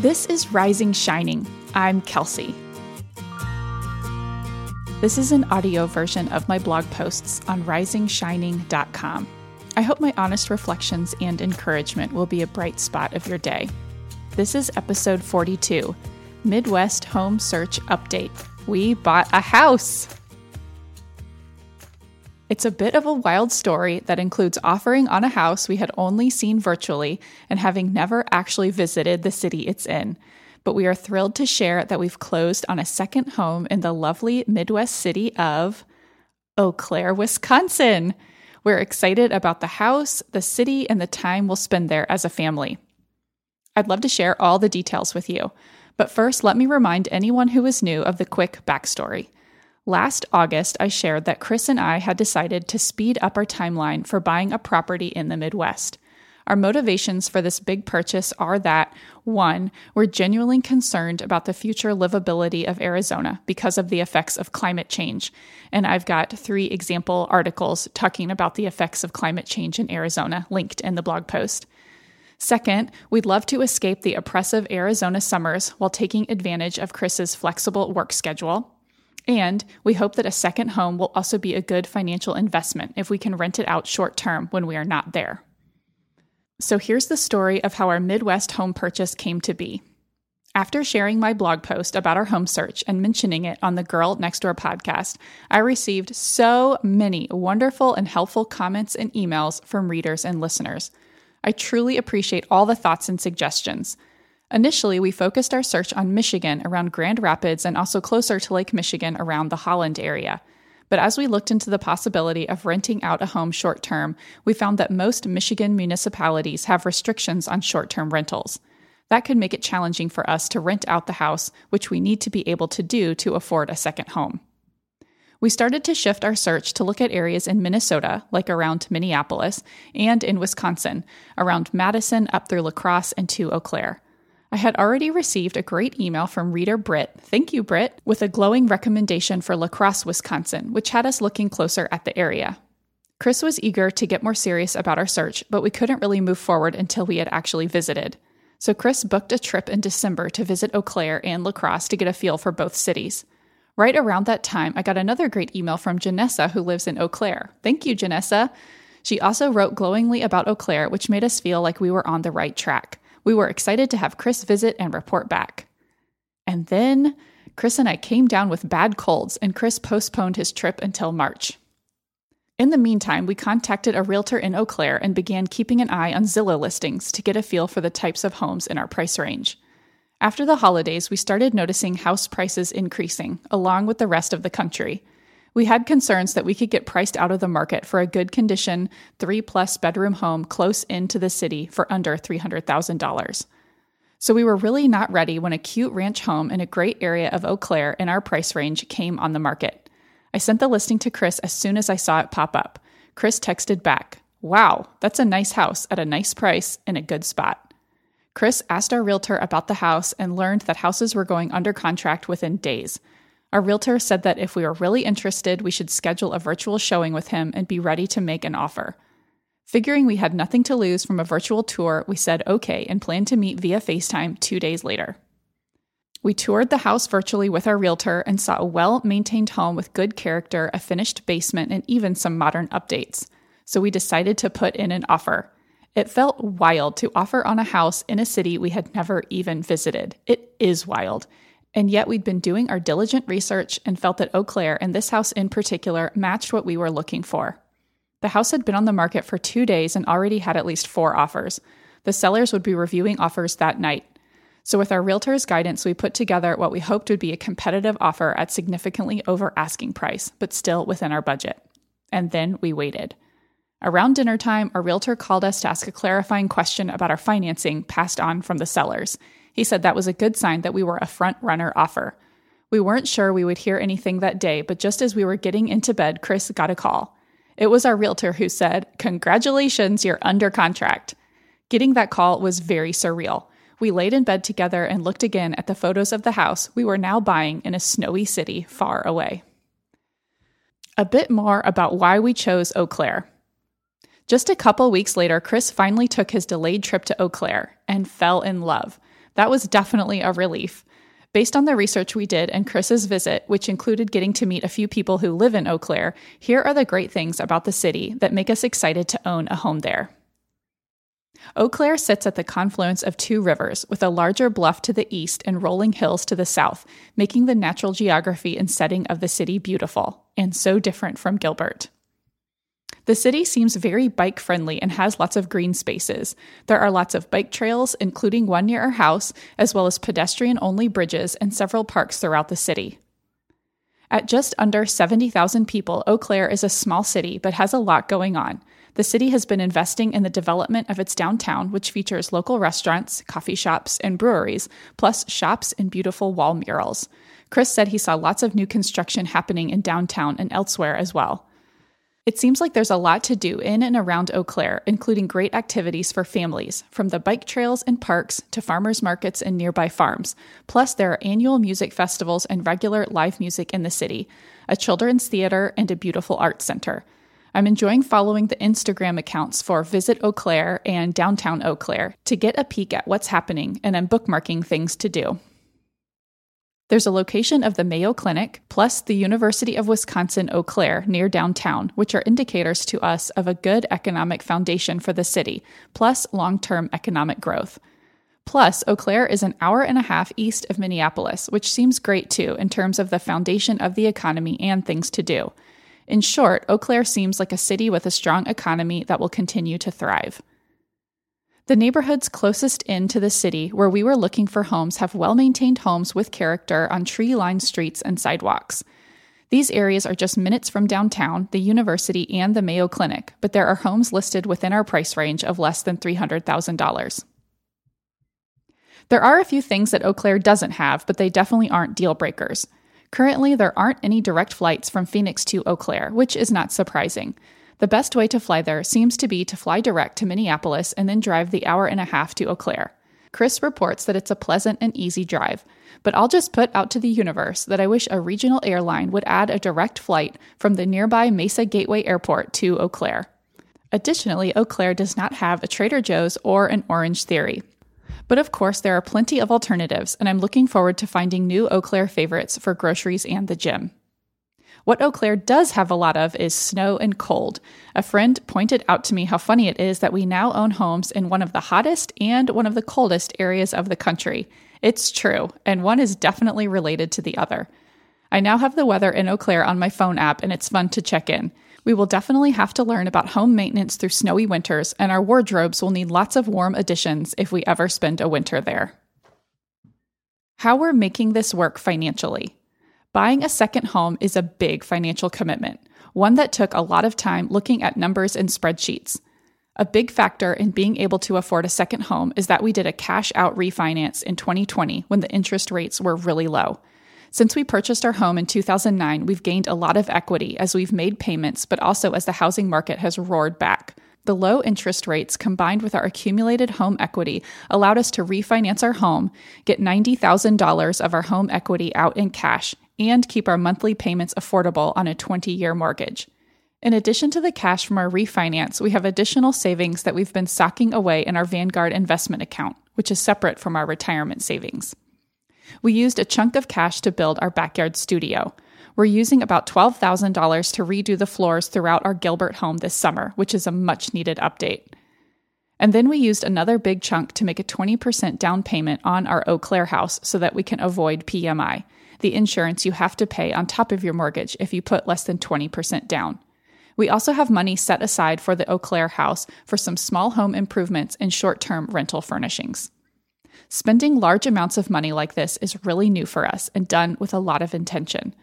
This is Rising Shining. I'm Kelsey. This is an audio version of my blog posts on risingshining.com. I hope my honest reflections and encouragement will be a bright spot of your day. This is episode 42 Midwest Home Search Update. We bought a house! It's a bit of a wild story that includes offering on a house we had only seen virtually and having never actually visited the city it's in. But we are thrilled to share that we've closed on a second home in the lovely Midwest city of Eau Claire, Wisconsin. We're excited about the house, the city, and the time we'll spend there as a family. I'd love to share all the details with you. But first, let me remind anyone who is new of the quick backstory. Last August, I shared that Chris and I had decided to speed up our timeline for buying a property in the Midwest. Our motivations for this big purchase are that one, we're genuinely concerned about the future livability of Arizona because of the effects of climate change. And I've got three example articles talking about the effects of climate change in Arizona linked in the blog post. Second, we'd love to escape the oppressive Arizona summers while taking advantage of Chris's flexible work schedule. And we hope that a second home will also be a good financial investment if we can rent it out short term when we are not there. So here's the story of how our Midwest home purchase came to be. After sharing my blog post about our home search and mentioning it on the Girl Next Door podcast, I received so many wonderful and helpful comments and emails from readers and listeners. I truly appreciate all the thoughts and suggestions. Initially, we focused our search on Michigan around Grand Rapids and also closer to Lake Michigan around the Holland area. But as we looked into the possibility of renting out a home short term, we found that most Michigan municipalities have restrictions on short term rentals. That could make it challenging for us to rent out the house, which we need to be able to do to afford a second home. We started to shift our search to look at areas in Minnesota, like around Minneapolis, and in Wisconsin, around Madison up through La Crosse and to Eau Claire. I had already received a great email from reader Britt, thank you, Britt, with a glowing recommendation for La Crosse, Wisconsin, which had us looking closer at the area. Chris was eager to get more serious about our search, but we couldn't really move forward until we had actually visited. So Chris booked a trip in December to visit Eau Claire and La Crosse to get a feel for both cities. Right around that time, I got another great email from Janessa, who lives in Eau Claire. Thank you, Janessa. She also wrote glowingly about Eau Claire, which made us feel like we were on the right track. We were excited to have Chris visit and report back. And then Chris and I came down with bad colds, and Chris postponed his trip until March. In the meantime, we contacted a realtor in Eau Claire and began keeping an eye on Zillow listings to get a feel for the types of homes in our price range. After the holidays, we started noticing house prices increasing, along with the rest of the country. We had concerns that we could get priced out of the market for a good condition, three plus bedroom home close into the city for under $300,000. So we were really not ready when a cute ranch home in a great area of Eau Claire in our price range came on the market. I sent the listing to Chris as soon as I saw it pop up. Chris texted back, Wow, that's a nice house at a nice price in a good spot. Chris asked our realtor about the house and learned that houses were going under contract within days. Our realtor said that if we were really interested, we should schedule a virtual showing with him and be ready to make an offer. Figuring we had nothing to lose from a virtual tour, we said okay and planned to meet via FaceTime two days later. We toured the house virtually with our realtor and saw a well maintained home with good character, a finished basement, and even some modern updates. So we decided to put in an offer. It felt wild to offer on a house in a city we had never even visited. It is wild. And yet, we'd been doing our diligent research and felt that Eau Claire, and this house in particular, matched what we were looking for. The house had been on the market for two days and already had at least four offers. The sellers would be reviewing offers that night. So, with our realtor's guidance, we put together what we hoped would be a competitive offer at significantly over asking price, but still within our budget. And then we waited. Around dinner time, our realtor called us to ask a clarifying question about our financing passed on from the sellers. He said that was a good sign that we were a front runner offer. We weren't sure we would hear anything that day, but just as we were getting into bed, Chris got a call. It was our realtor who said, Congratulations, you're under contract. Getting that call was very surreal. We laid in bed together and looked again at the photos of the house we were now buying in a snowy city far away. A bit more about why we chose Eau Claire. Just a couple weeks later, Chris finally took his delayed trip to Eau Claire and fell in love. That was definitely a relief. Based on the research we did and Chris's visit, which included getting to meet a few people who live in Eau Claire, here are the great things about the city that make us excited to own a home there. Eau Claire sits at the confluence of two rivers, with a larger bluff to the east and rolling hills to the south, making the natural geography and setting of the city beautiful, and so different from Gilbert. The city seems very bike friendly and has lots of green spaces. There are lots of bike trails, including one near our house, as well as pedestrian only bridges and several parks throughout the city. At just under 70,000 people, Eau Claire is a small city but has a lot going on. The city has been investing in the development of its downtown, which features local restaurants, coffee shops, and breweries, plus shops and beautiful wall murals. Chris said he saw lots of new construction happening in downtown and elsewhere as well. It seems like there's a lot to do in and around Eau Claire, including great activities for families, from the bike trails and parks to farmers markets and nearby farms. Plus, there are annual music festivals and regular live music in the city, a children's theater, and a beautiful art center. I'm enjoying following the Instagram accounts for Visit Eau Claire and Downtown Eau Claire to get a peek at what's happening, and I'm bookmarking things to do. There's a location of the Mayo Clinic plus the University of Wisconsin Eau Claire near downtown, which are indicators to us of a good economic foundation for the city, plus long term economic growth. Plus, Eau Claire is an hour and a half east of Minneapolis, which seems great too in terms of the foundation of the economy and things to do. In short, Eau Claire seems like a city with a strong economy that will continue to thrive. The neighborhoods closest in to the city where we were looking for homes have well maintained homes with character on tree lined streets and sidewalks. These areas are just minutes from downtown, the university, and the Mayo Clinic, but there are homes listed within our price range of less than $300,000. There are a few things that Eau Claire doesn't have, but they definitely aren't deal breakers. Currently, there aren't any direct flights from Phoenix to Eau Claire, which is not surprising. The best way to fly there seems to be to fly direct to Minneapolis and then drive the hour and a half to Eau Claire. Chris reports that it's a pleasant and easy drive, but I'll just put out to the universe that I wish a regional airline would add a direct flight from the nearby Mesa Gateway Airport to Eau Claire. Additionally, Eau Claire does not have a Trader Joe's or an Orangetheory. But of course, there are plenty of alternatives, and I'm looking forward to finding new Eau Claire favorites for groceries and the gym. What Eau Claire does have a lot of is snow and cold. A friend pointed out to me how funny it is that we now own homes in one of the hottest and one of the coldest areas of the country. It's true, and one is definitely related to the other. I now have the weather in Eau Claire on my phone app, and it's fun to check in. We will definitely have to learn about home maintenance through snowy winters, and our wardrobes will need lots of warm additions if we ever spend a winter there. How we're making this work financially. Buying a second home is a big financial commitment, one that took a lot of time looking at numbers and spreadsheets. A big factor in being able to afford a second home is that we did a cash out refinance in 2020 when the interest rates were really low. Since we purchased our home in 2009, we've gained a lot of equity as we've made payments, but also as the housing market has roared back. The low interest rates combined with our accumulated home equity allowed us to refinance our home, get $90,000 of our home equity out in cash, and keep our monthly payments affordable on a 20 year mortgage. In addition to the cash from our refinance, we have additional savings that we've been socking away in our Vanguard investment account, which is separate from our retirement savings. We used a chunk of cash to build our backyard studio. We're using about $12,000 to redo the floors throughout our Gilbert home this summer, which is a much needed update. And then we used another big chunk to make a 20% down payment on our Eau Claire house so that we can avoid PMI, the insurance you have to pay on top of your mortgage if you put less than 20% down. We also have money set aside for the Eau Claire house for some small home improvements and short term rental furnishings. Spending large amounts of money like this is really new for us and done with a lot of intention.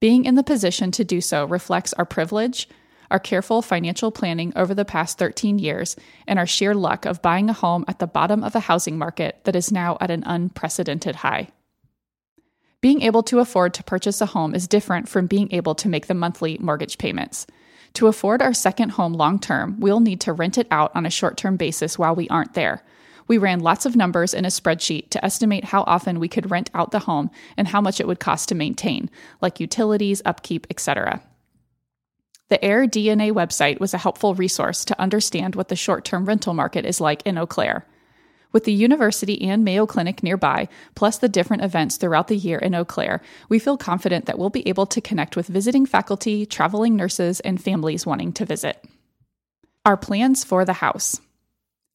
Being in the position to do so reflects our privilege, our careful financial planning over the past 13 years, and our sheer luck of buying a home at the bottom of a housing market that is now at an unprecedented high. Being able to afford to purchase a home is different from being able to make the monthly mortgage payments. To afford our second home long term, we'll need to rent it out on a short term basis while we aren't there. We ran lots of numbers in a spreadsheet to estimate how often we could rent out the home and how much it would cost to maintain, like utilities, upkeep, etc. The AirDNA website was a helpful resource to understand what the short term rental market is like in Eau Claire. With the university and Mayo Clinic nearby, plus the different events throughout the year in Eau Claire, we feel confident that we'll be able to connect with visiting faculty, traveling nurses, and families wanting to visit. Our plans for the house.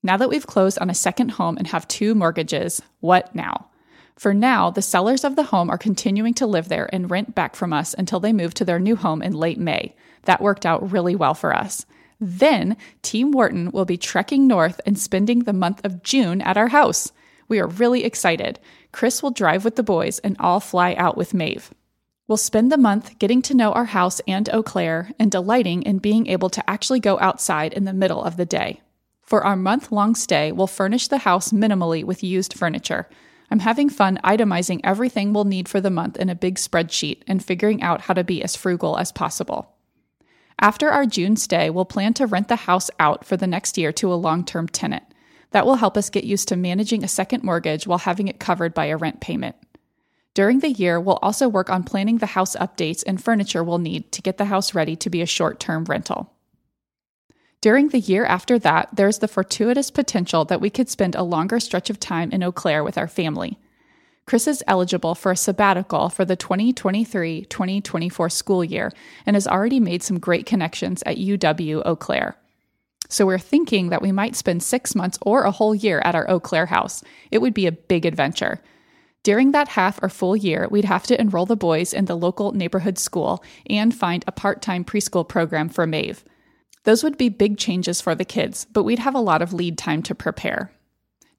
Now that we've closed on a second home and have two mortgages, what now? For now, the sellers of the home are continuing to live there and rent back from us until they move to their new home in late May. That worked out really well for us. Then, Team Wharton will be trekking north and spending the month of June at our house. We are really excited. Chris will drive with the boys and I'll fly out with Maeve. We'll spend the month getting to know our house and Eau Claire and delighting in being able to actually go outside in the middle of the day. For our month long stay, we'll furnish the house minimally with used furniture. I'm having fun itemizing everything we'll need for the month in a big spreadsheet and figuring out how to be as frugal as possible. After our June stay, we'll plan to rent the house out for the next year to a long term tenant. That will help us get used to managing a second mortgage while having it covered by a rent payment. During the year, we'll also work on planning the house updates and furniture we'll need to get the house ready to be a short term rental. During the year after that, there's the fortuitous potential that we could spend a longer stretch of time in Eau Claire with our family. Chris is eligible for a sabbatical for the 2023 2024 school year and has already made some great connections at UW Eau Claire. So we're thinking that we might spend six months or a whole year at our Eau Claire house. It would be a big adventure. During that half or full year, we'd have to enroll the boys in the local neighborhood school and find a part time preschool program for Maeve. Those would be big changes for the kids, but we'd have a lot of lead time to prepare.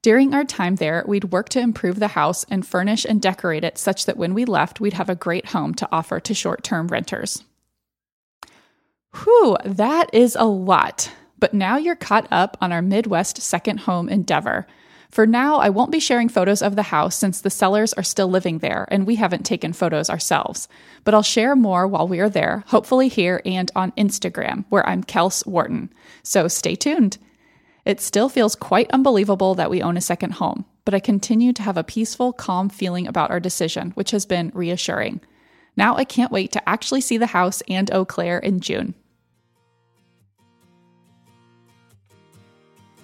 During our time there, we'd work to improve the house and furnish and decorate it such that when we left, we'd have a great home to offer to short term renters. Whew, that is a lot. But now you're caught up on our Midwest second home endeavor. For now, I won't be sharing photos of the house since the sellers are still living there and we haven't taken photos ourselves. But I'll share more while we are there, hopefully here and on Instagram, where I'm Kels Wharton. So stay tuned. It still feels quite unbelievable that we own a second home, but I continue to have a peaceful, calm feeling about our decision, which has been reassuring. Now I can't wait to actually see the house and Eau Claire in June.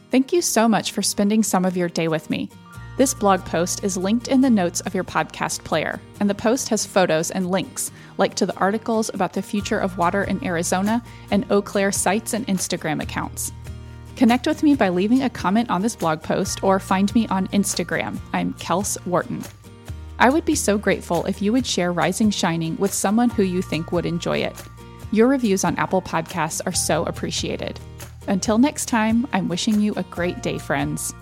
Thank you so much for spending some of your day with me. This blog post is linked in the notes of your podcast player, and the post has photos and links, like to the articles about the future of water in Arizona and Eau Claire sites and Instagram accounts. Connect with me by leaving a comment on this blog post or find me on Instagram. I'm Kels Wharton. I would be so grateful if you would share Rising Shining with someone who you think would enjoy it. Your reviews on Apple Podcasts are so appreciated. Until next time, I'm wishing you a great day, friends.